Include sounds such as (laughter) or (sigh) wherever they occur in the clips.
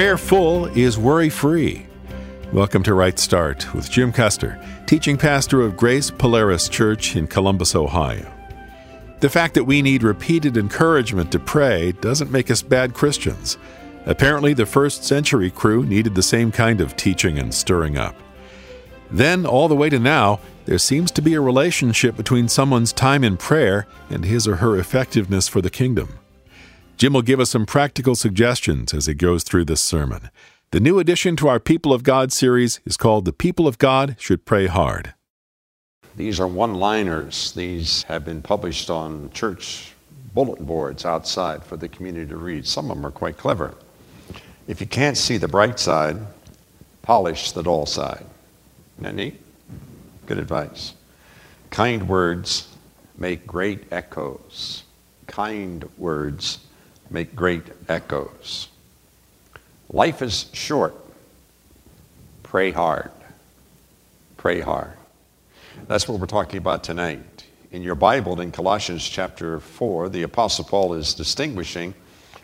Prayerful is worry free. Welcome to Right Start with Jim Custer, teaching pastor of Grace Polaris Church in Columbus, Ohio. The fact that we need repeated encouragement to pray doesn't make us bad Christians. Apparently, the first century crew needed the same kind of teaching and stirring up. Then, all the way to now, there seems to be a relationship between someone's time in prayer and his or her effectiveness for the kingdom. Jim will give us some practical suggestions as he goes through this sermon. The new addition to our People of God series is called The People of God Should Pray Hard. These are one liners. These have been published on church bulletin boards outside for the community to read. Some of them are quite clever. If you can't see the bright side, polish the dull side. Isn't that neat? Good advice. Kind words make great echoes. Kind words make great echoes. Life is short. Pray hard. Pray hard. That's what we're talking about tonight. In your Bible, in Colossians chapter 4, the Apostle Paul is distinguishing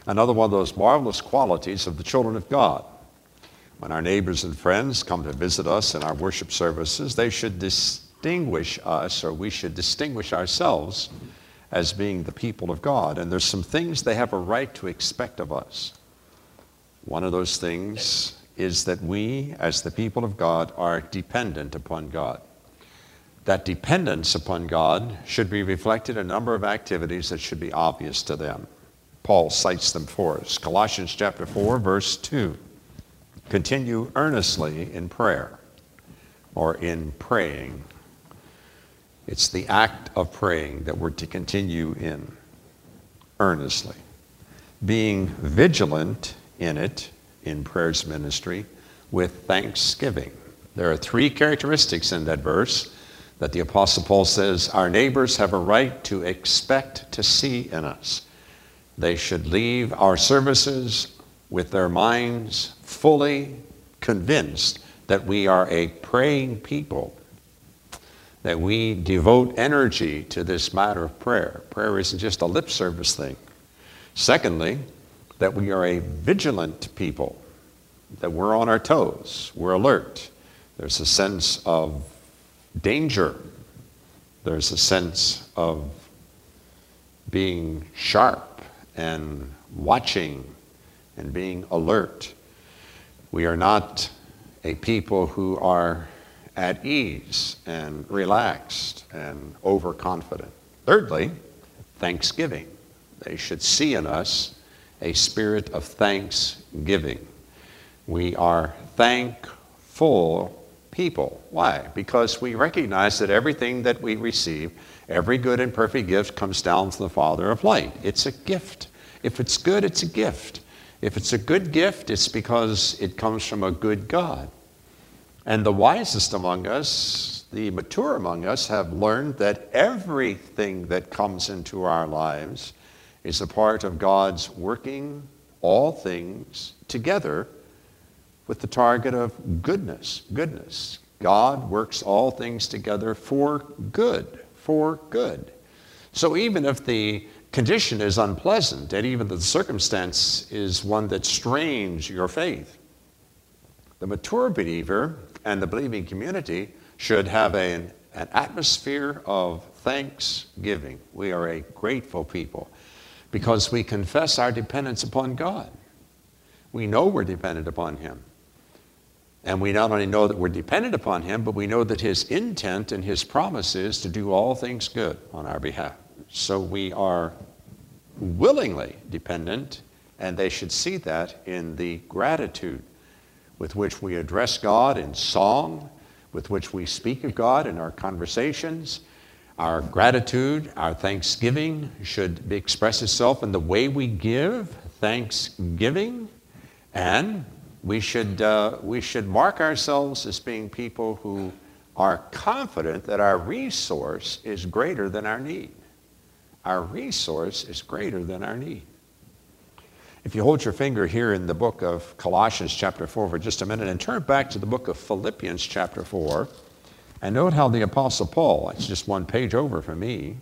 another one of those marvelous qualities of the children of God. When our neighbors and friends come to visit us in our worship services, they should distinguish us, or we should distinguish ourselves as being the people of God. And there's some things they have a right to expect of us. One of those things is that we, as the people of God, are dependent upon God. That dependence upon God should be reflected in a number of activities that should be obvious to them. Paul cites them for us. Colossians chapter 4, verse 2. Continue earnestly in prayer or in praying it's the act of praying that we're to continue in earnestly. Being vigilant in it, in prayers ministry, with thanksgiving. There are three characteristics in that verse that the Apostle Paul says our neighbors have a right to expect to see in us. They should leave our services with their minds fully convinced that we are a praying people that we devote energy to this matter of prayer. Prayer isn't just a lip service thing. Secondly, that we are a vigilant people, that we're on our toes, we're alert. There's a sense of danger, there's a sense of being sharp and watching and being alert. We are not a people who are at ease and relaxed and overconfident. Thirdly, thanksgiving. They should see in us a spirit of thanksgiving. We are thankful people. Why? Because we recognize that everything that we receive, every good and perfect gift comes down from the Father of light. It's a gift. If it's good, it's a gift. If it's a good gift, it's because it comes from a good God. And the wisest among us, the mature among us, have learned that everything that comes into our lives is a part of God's working all things together with the target of goodness. Goodness. God works all things together for good, for good. So even if the condition is unpleasant and even the circumstance is one that strains your faith, the mature believer and the believing community should have an, an atmosphere of thanksgiving. We are a grateful people because we confess our dependence upon God. We know we're dependent upon Him. And we not only know that we're dependent upon Him, but we know that His intent and His promise is to do all things good on our behalf. So we are willingly dependent, and they should see that in the gratitude with which we address God in song, with which we speak of God in our conversations. Our gratitude, our thanksgiving should express itself in the way we give thanksgiving, and we should, uh, we should mark ourselves as being people who are confident that our resource is greater than our need. Our resource is greater than our need. If you hold your finger here in the book of Colossians, chapter 4, for just a minute, and turn back to the book of Philippians, chapter 4, and note how the Apostle Paul, it's just one page over for me,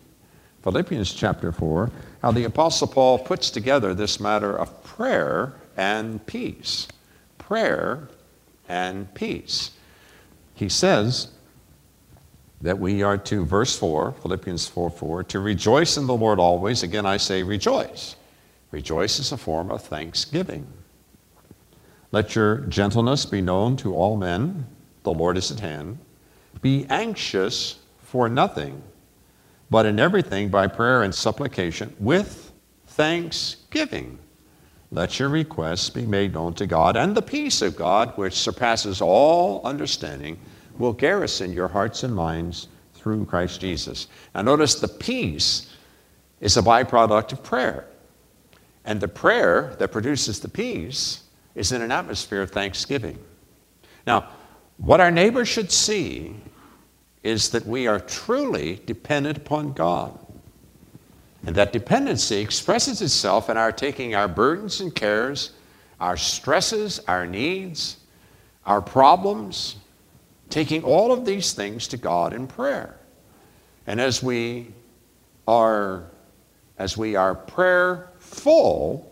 Philippians chapter 4, how the Apostle Paul puts together this matter of prayer and peace. Prayer and peace. He says that we are to, verse 4, Philippians 4 4, to rejoice in the Lord always. Again, I say rejoice. Rejoice is a form of thanksgiving. Let your gentleness be known to all men. The Lord is at hand. Be anxious for nothing, but in everything by prayer and supplication with thanksgiving. Let your requests be made known to God, and the peace of God, which surpasses all understanding, will garrison your hearts and minds through Christ Jesus. Now, notice the peace is a byproduct of prayer. And the prayer that produces the peace is in an atmosphere of thanksgiving. Now, what our neighbor should see is that we are truly dependent upon God. And that dependency expresses itself in our taking our burdens and cares, our stresses, our needs, our problems, taking all of these things to God in prayer. And as we are as we are prayer full,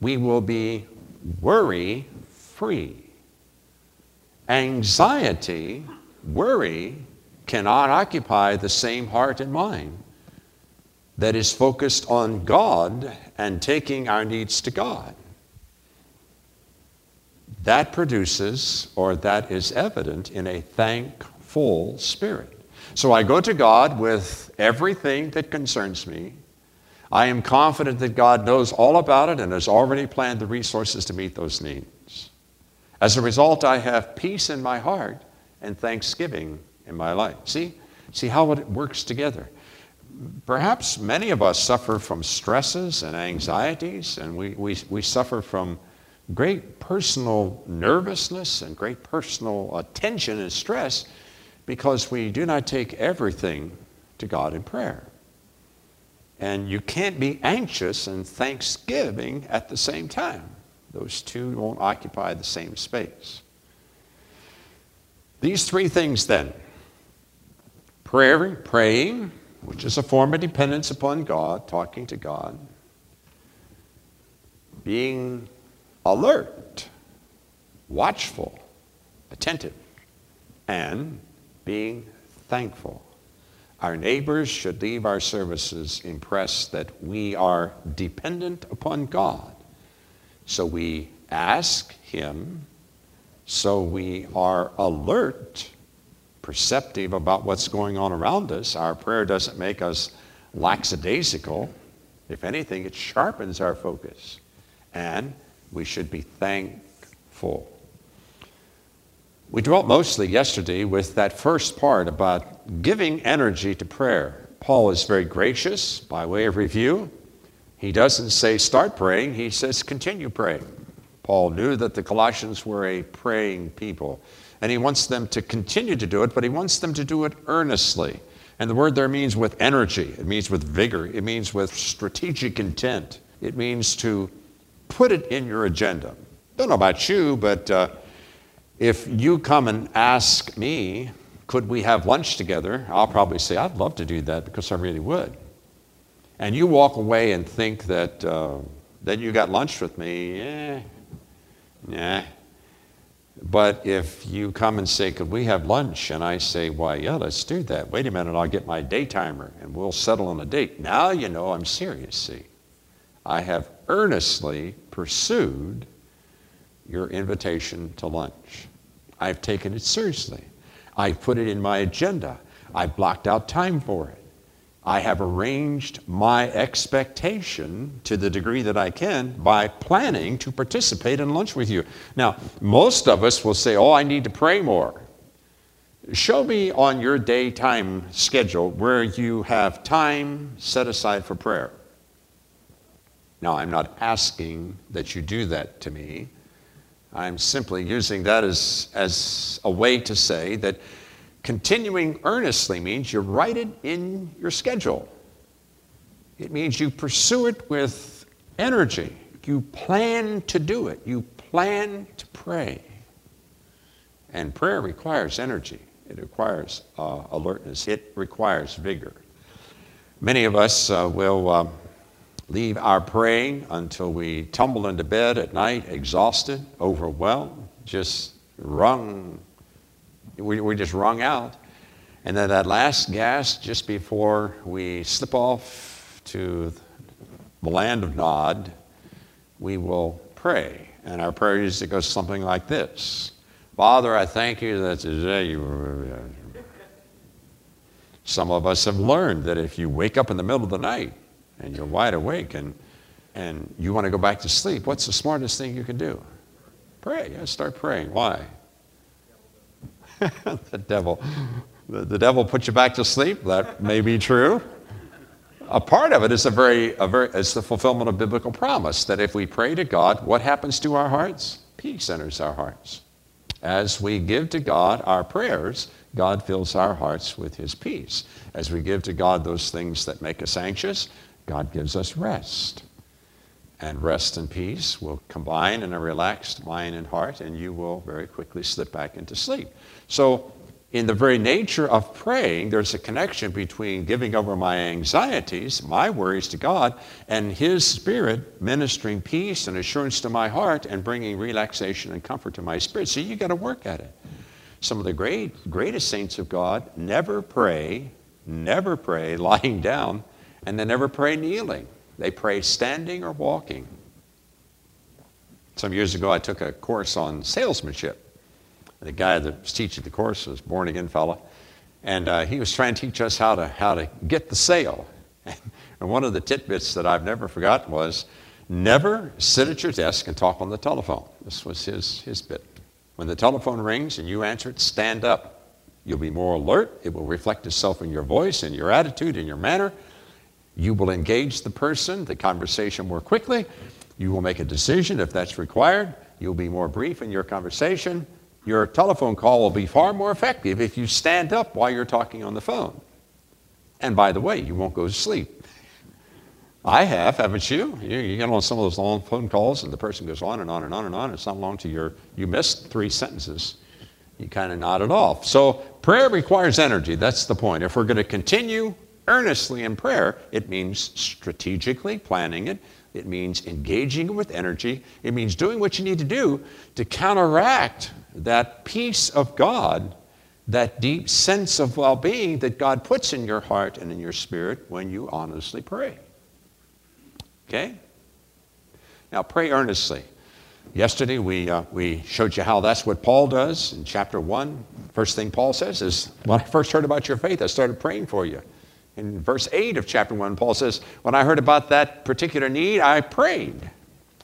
we will be worry free. Anxiety, worry, cannot occupy the same heart and mind that is focused on God and taking our needs to God. That produces, or that is evident, in a thankful spirit. So I go to God with everything that concerns me. I am confident that God knows all about it and has already planned the resources to meet those needs. As a result, I have peace in my heart and thanksgiving in my life. See? See how it works together. Perhaps many of us suffer from stresses and anxieties, and we, we, we suffer from great personal nervousness and great personal tension and stress because we do not take everything to God in prayer. And you can't be anxious and thanksgiving at the same time. Those two won't occupy the same space. These three things then prayer, praying, which is a form of dependence upon God, talking to God, being alert, watchful, attentive, and being thankful. Our neighbors should leave our services impressed that we are dependent upon God. So we ask Him, so we are alert, perceptive about what's going on around us. Our prayer doesn't make us lackadaisical. If anything, it sharpens our focus. And we should be thankful. We dwelt mostly yesterday with that first part about giving energy to prayer. Paul is very gracious by way of review. He doesn't say start praying, he says continue praying. Paul knew that the Colossians were a praying people, and he wants them to continue to do it, but he wants them to do it earnestly. And the word there means with energy, it means with vigor, it means with strategic intent, it means to put it in your agenda. Don't know about you, but uh, if you come and ask me, could we have lunch together? I'll probably say, I'd love to do that because I really would. And you walk away and think that uh, then you got lunch with me, eh, yeah. But if you come and say, could we have lunch? And I say, why, yeah, let's do that. Wait a minute, I'll get my day timer and we'll settle on a date. Now you know I'm serious, see. I have earnestly pursued your invitation to lunch. I've taken it seriously. I've put it in my agenda. I've blocked out time for it. I have arranged my expectation to the degree that I can by planning to participate in lunch with you. Now, most of us will say, Oh, I need to pray more. Show me on your daytime schedule where you have time set aside for prayer. Now, I'm not asking that you do that to me. I'm simply using that as, as a way to say that continuing earnestly means you write it in your schedule. It means you pursue it with energy. You plan to do it. You plan to pray. And prayer requires energy, it requires uh, alertness, it requires vigor. Many of us uh, will. Uh, leave our praying until we tumble into bed at night exhausted, overwhelmed, just wrung. We, we just wrung out. And then that last gasp, just before we slip off to the land of Nod, we will pray. And our prayer usually goes something like this Father, I thank you that today you. Some of us have learned that if you wake up in the middle of the night and you're wide awake and, and you want to go back to sleep, what's the smartest thing you can do? Pray. Yeah, start praying. Why? (laughs) the devil. The, the devil put you back to sleep. That may be true. A part of it is a very, a very, it's the fulfillment of biblical promise that if we pray to God, what happens to our hearts? Peace enters our hearts. As we give to God our prayers, God fills our hearts with His peace. As we give to God those things that make us anxious, God gives us rest. And rest and peace will combine in a relaxed mind and heart, and you will very quickly slip back into sleep. So, in the very nature of praying, there's a connection between giving over my anxieties, my worries to God, and His Spirit ministering peace and assurance to my heart and bringing relaxation and comfort to my spirit. So you got to work at it. Some of the great, greatest saints of God never pray, never pray lying down, and they never pray kneeling. They pray standing or walking. Some years ago, I took a course on salesmanship. The guy that was teaching the course was a born again fellow, and uh, he was trying to teach us how to, how to get the sale. (laughs) and one of the tidbits that I've never forgotten was never sit at your desk and talk on the telephone. This was his, his bit. When the telephone rings and you answer it, stand up. You'll be more alert. It will reflect itself in your voice, in your attitude, in your manner. You will engage the person, the conversation more quickly. You will make a decision if that's required. You'll be more brief in your conversation your telephone call will be far more effective if you stand up while you're talking on the phone. And by the way, you won't go to sleep. I have, haven't you? you? You get on some of those long phone calls and the person goes on and on and on and on. It's not long to your, you missed three sentences. You kind of nod it off. So prayer requires energy. That's the point. If we're going to continue earnestly in prayer, it means strategically planning it. It means engaging with energy. It means doing what you need to do to counteract that peace of God, that deep sense of well being that God puts in your heart and in your spirit when you honestly pray. Okay? Now, pray earnestly. Yesterday, we, uh, we showed you how that's what Paul does in chapter 1. First thing Paul says is, When I first heard about your faith, I started praying for you. In verse 8 of chapter 1, Paul says, When I heard about that particular need, I prayed.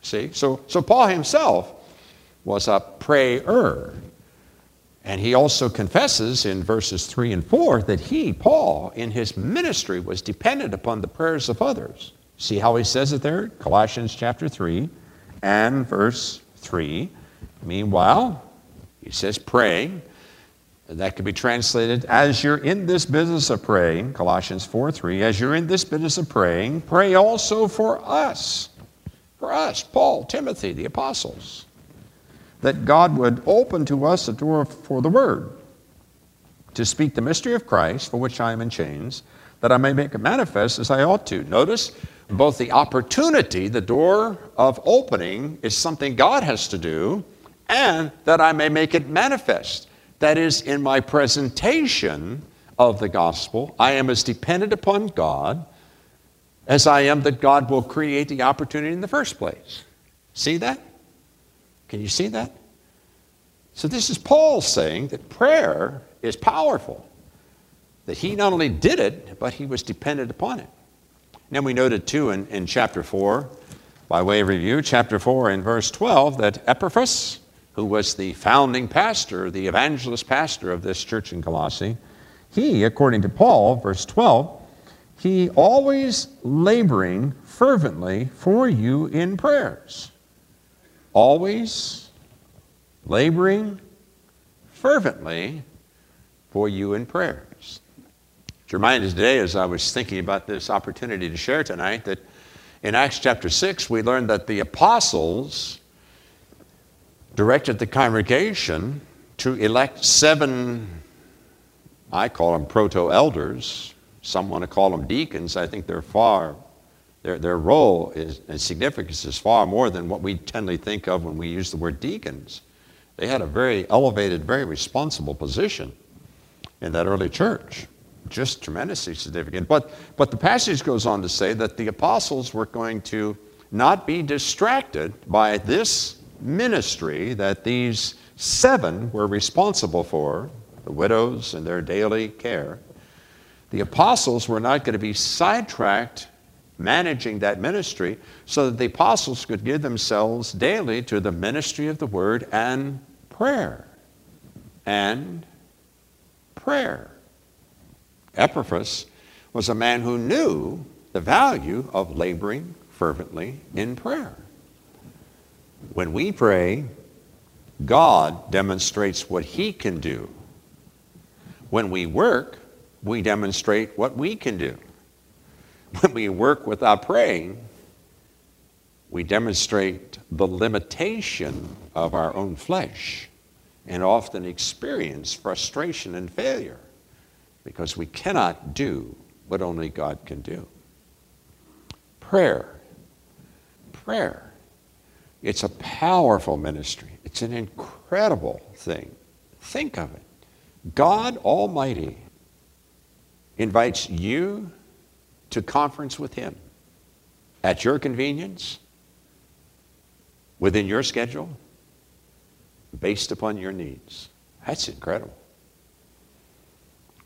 See? So, so Paul himself was a prayer. And he also confesses in verses 3 and 4 that he, Paul, in his ministry was dependent upon the prayers of others. See how he says it there? Colossians chapter 3 and verse 3. Meanwhile, he says praying. That could be translated as you're in this business of praying, Colossians 4 3, as you're in this business of praying, pray also for us. For us, Paul, Timothy, the apostles that God would open to us a door for the Word, to speak the mystery of Christ, for which I am in chains, that I may make it manifest as I ought to. Notice both the opportunity, the door of opening, is something God has to do, and that I may make it manifest. That is, in my presentation of the gospel, I am as dependent upon God as I am that God will create the opportunity in the first place. See that? Can you see that? So, this is Paul saying that prayer is powerful, that he not only did it, but he was dependent upon it. Then we noted too in, in chapter 4, by way of review, chapter 4 in verse 12, that Epaphras, who was the founding pastor, the evangelist pastor of this church in Colossae, he, according to Paul, verse 12, he always laboring fervently for you in prayers always laboring fervently for you in prayers. It reminded today, as I was thinking about this opportunity to share tonight, that in Acts chapter 6, we learned that the apostles directed the congregation to elect seven, I call them proto elders. Some want to call them deacons. I think they're far Their, their role is, and significance is far more than what we tend to think of when we use the word deacons. They had a very elevated, very responsible position in that early church. Just tremendously significant. But, but the passage goes on to say that the apostles were going to not be distracted by this ministry that these seven were responsible for the widows and their daily care. The apostles were not going to be sidetracked managing that ministry so that the apostles could give themselves daily to the ministry of the word and prayer. And prayer. Epaphras was a man who knew the value of laboring fervently in prayer. When we pray, God demonstrates what He can do. When we work, we demonstrate what we can do. When we work without praying, we demonstrate the limitation of our own flesh and often experience frustration and failure because we cannot do what only God can do. Prayer. Prayer. It's a powerful ministry. It's an incredible thing. Think of it. God Almighty invites you to conference with Him at your convenience, within your schedule, based upon your needs. That's incredible.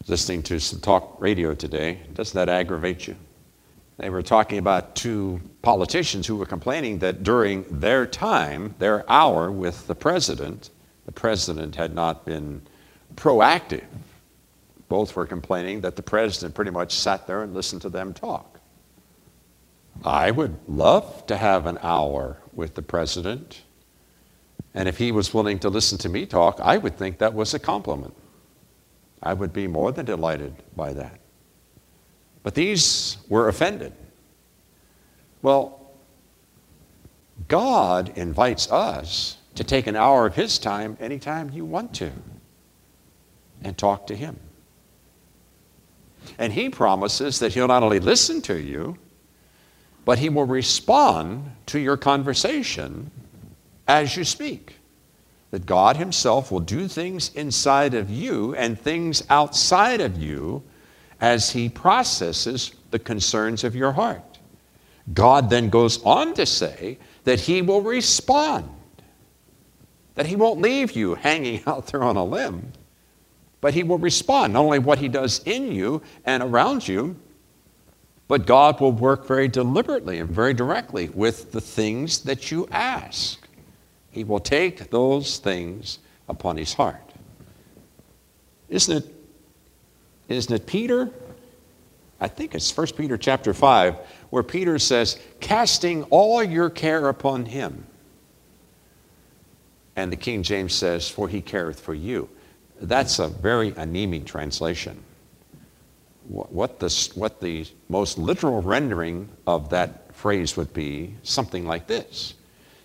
Listening to some talk radio today, doesn't that aggravate you? They were talking about two politicians who were complaining that during their time, their hour with the president, the president had not been proactive. Both were complaining that the president pretty much sat there and listened to them talk. I would love to have an hour with the president. And if he was willing to listen to me talk, I would think that was a compliment. I would be more than delighted by that. But these were offended. Well, God invites us to take an hour of His time anytime you want to and talk to Him. And He promises that He'll not only listen to you, but He will respond to your conversation as you speak. That God Himself will do things inside of you and things outside of you as He processes the concerns of your heart. God then goes on to say that He will respond, that He won't leave you (laughs) hanging out there on a limb, but He will respond, not only what He does in you and around you, but God will work very deliberately and very directly with the things that you ask. He will take those things upon His heart. Isn't it isn't it Peter? I think it's 1 Peter chapter 5, where Peter says, casting all your care upon him. And the King James says, for he careth for you. That's a very anemic translation. What the, what the most literal rendering of that phrase would be something like this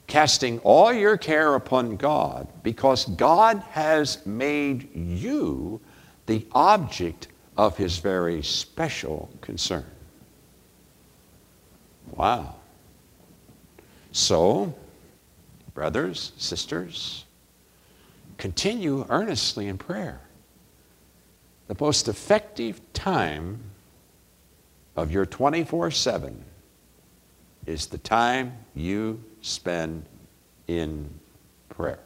casting all your care upon God because God has made you the object of his very special concern. Wow. So, brothers, sisters, continue earnestly in prayer. The most effective time of your 24 7 is the time you spend in prayer.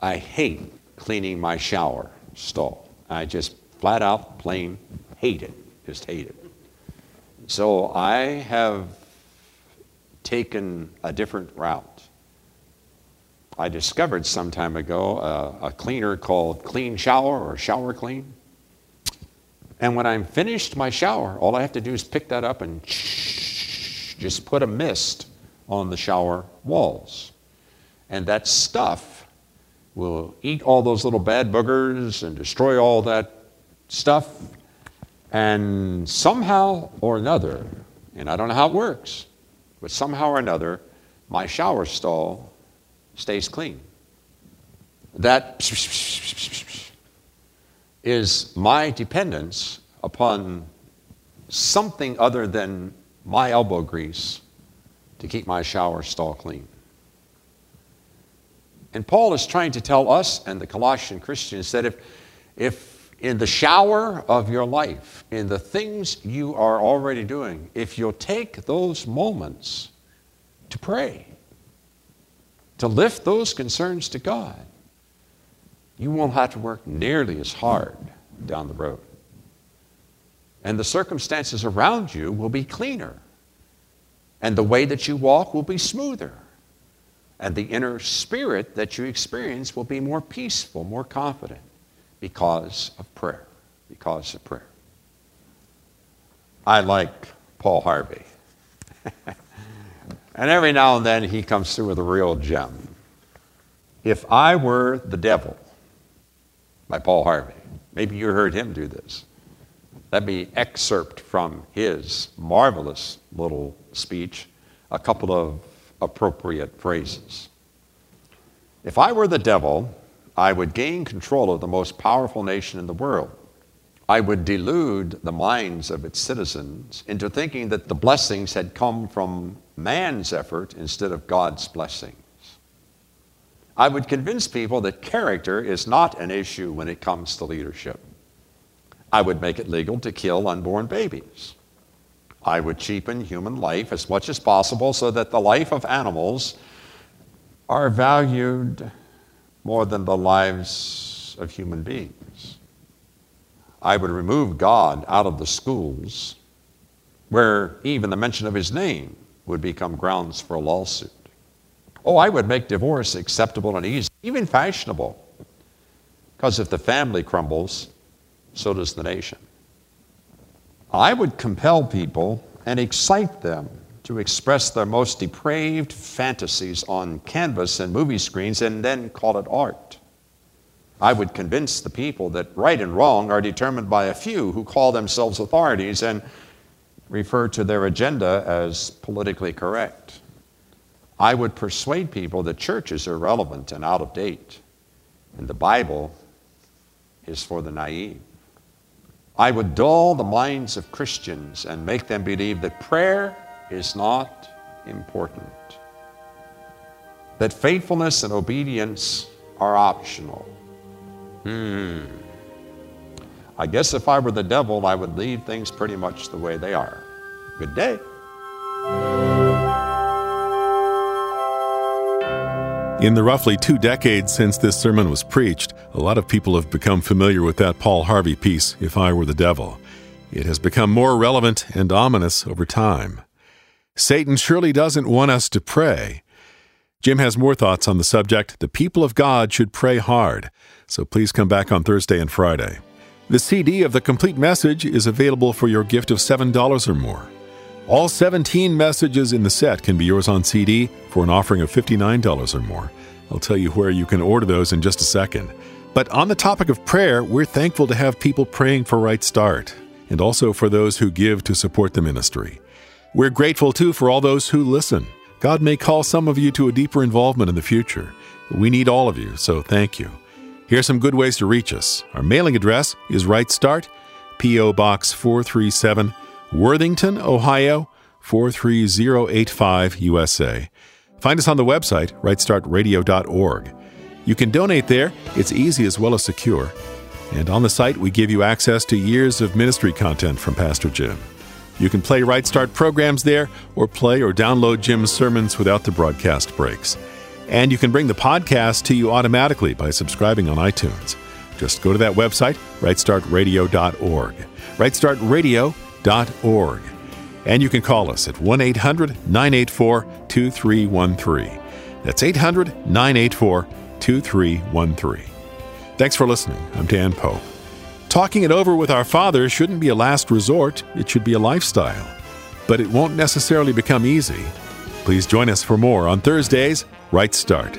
I hate cleaning my shower stall. I just flat out plain hate it, just hate it. So I have taken a different route. I discovered some time ago a, a cleaner called Clean Shower or Shower Clean. And when I'm finished my shower, all I have to do is pick that up and just put a mist on the shower walls. And that stuff will eat all those little bad boogers and destroy all that stuff. And somehow or another, and I don't know how it works, but somehow or another, my shower stall stays clean. That is my dependence upon something other than my elbow grease to keep my shower stall clean. And Paul is trying to tell us and the Colossian Christians that if, if in the shower of your life, in the things you are already doing, if you'll take those moments to pray, to lift those concerns to God, you won't have to work nearly as hard down the road. And the circumstances around you will be cleaner. And the way that you walk will be smoother. And the inner spirit that you experience will be more peaceful, more confident because of prayer. Because of prayer. I like Paul Harvey. (laughs) and every now and then he comes through with a real gem. If I were the devil, by Paul Harvey. Maybe you heard him do this. Let me excerpt from his marvelous little speech a couple of appropriate phrases. If I were the devil, I would gain control of the most powerful nation in the world. I would delude the minds of its citizens into thinking that the blessings had come from man's effort instead of God's blessings. I would convince people that character is not an issue when it comes to leadership. I would make it legal to kill unborn babies. I would cheapen human life as much as possible so that the life of animals are valued more than the lives of human beings. I would remove God out of the schools where even the mention of his name would become grounds for a lawsuit. Oh, I would make divorce acceptable and easy, even fashionable. Because if the family crumbles, so does the nation. I would compel people and excite them to express their most depraved fantasies on canvas and movie screens and then call it art. I would convince the people that right and wrong are determined by a few who call themselves authorities and refer to their agenda as politically correct. I would persuade people that church is irrelevant and out of date, and the Bible is for the naive. I would dull the minds of Christians and make them believe that prayer is not important, that faithfulness and obedience are optional. Hmm. I guess if I were the devil, I would leave things pretty much the way they are. Good day. In the roughly two decades since this sermon was preached, a lot of people have become familiar with that Paul Harvey piece, If I Were the Devil. It has become more relevant and ominous over time. Satan surely doesn't want us to pray. Jim has more thoughts on the subject. The people of God should pray hard. So please come back on Thursday and Friday. The CD of the complete message is available for your gift of $7 or more. All 17 messages in the set can be yours on CD for an offering of $59 or more. I'll tell you where you can order those in just a second. But on the topic of prayer, we're thankful to have people praying for Right Start and also for those who give to support the ministry. We're grateful too for all those who listen. God may call some of you to a deeper involvement in the future. We need all of you, so thank you. Here's some good ways to reach us. Our mailing address is Right Start, P.O. Box 437. Worthington, Ohio 43085 USA. Find us on the website, rightstartradio.org. You can donate there, it's easy as well as secure. And on the site, we give you access to years of ministry content from Pastor Jim. You can play Right Start programs there or play or download Jim's sermons without the broadcast breaks. And you can bring the podcast to you automatically by subscribing on iTunes. Just go to that website, rightstartradio.org. Right Start Radio org. And you can call us at 1 800 984 2313. That's 800 984 2313. Thanks for listening. I'm Dan Pope. Talking it over with our Father shouldn't be a last resort, it should be a lifestyle. But it won't necessarily become easy. Please join us for more on Thursdays, Right Start.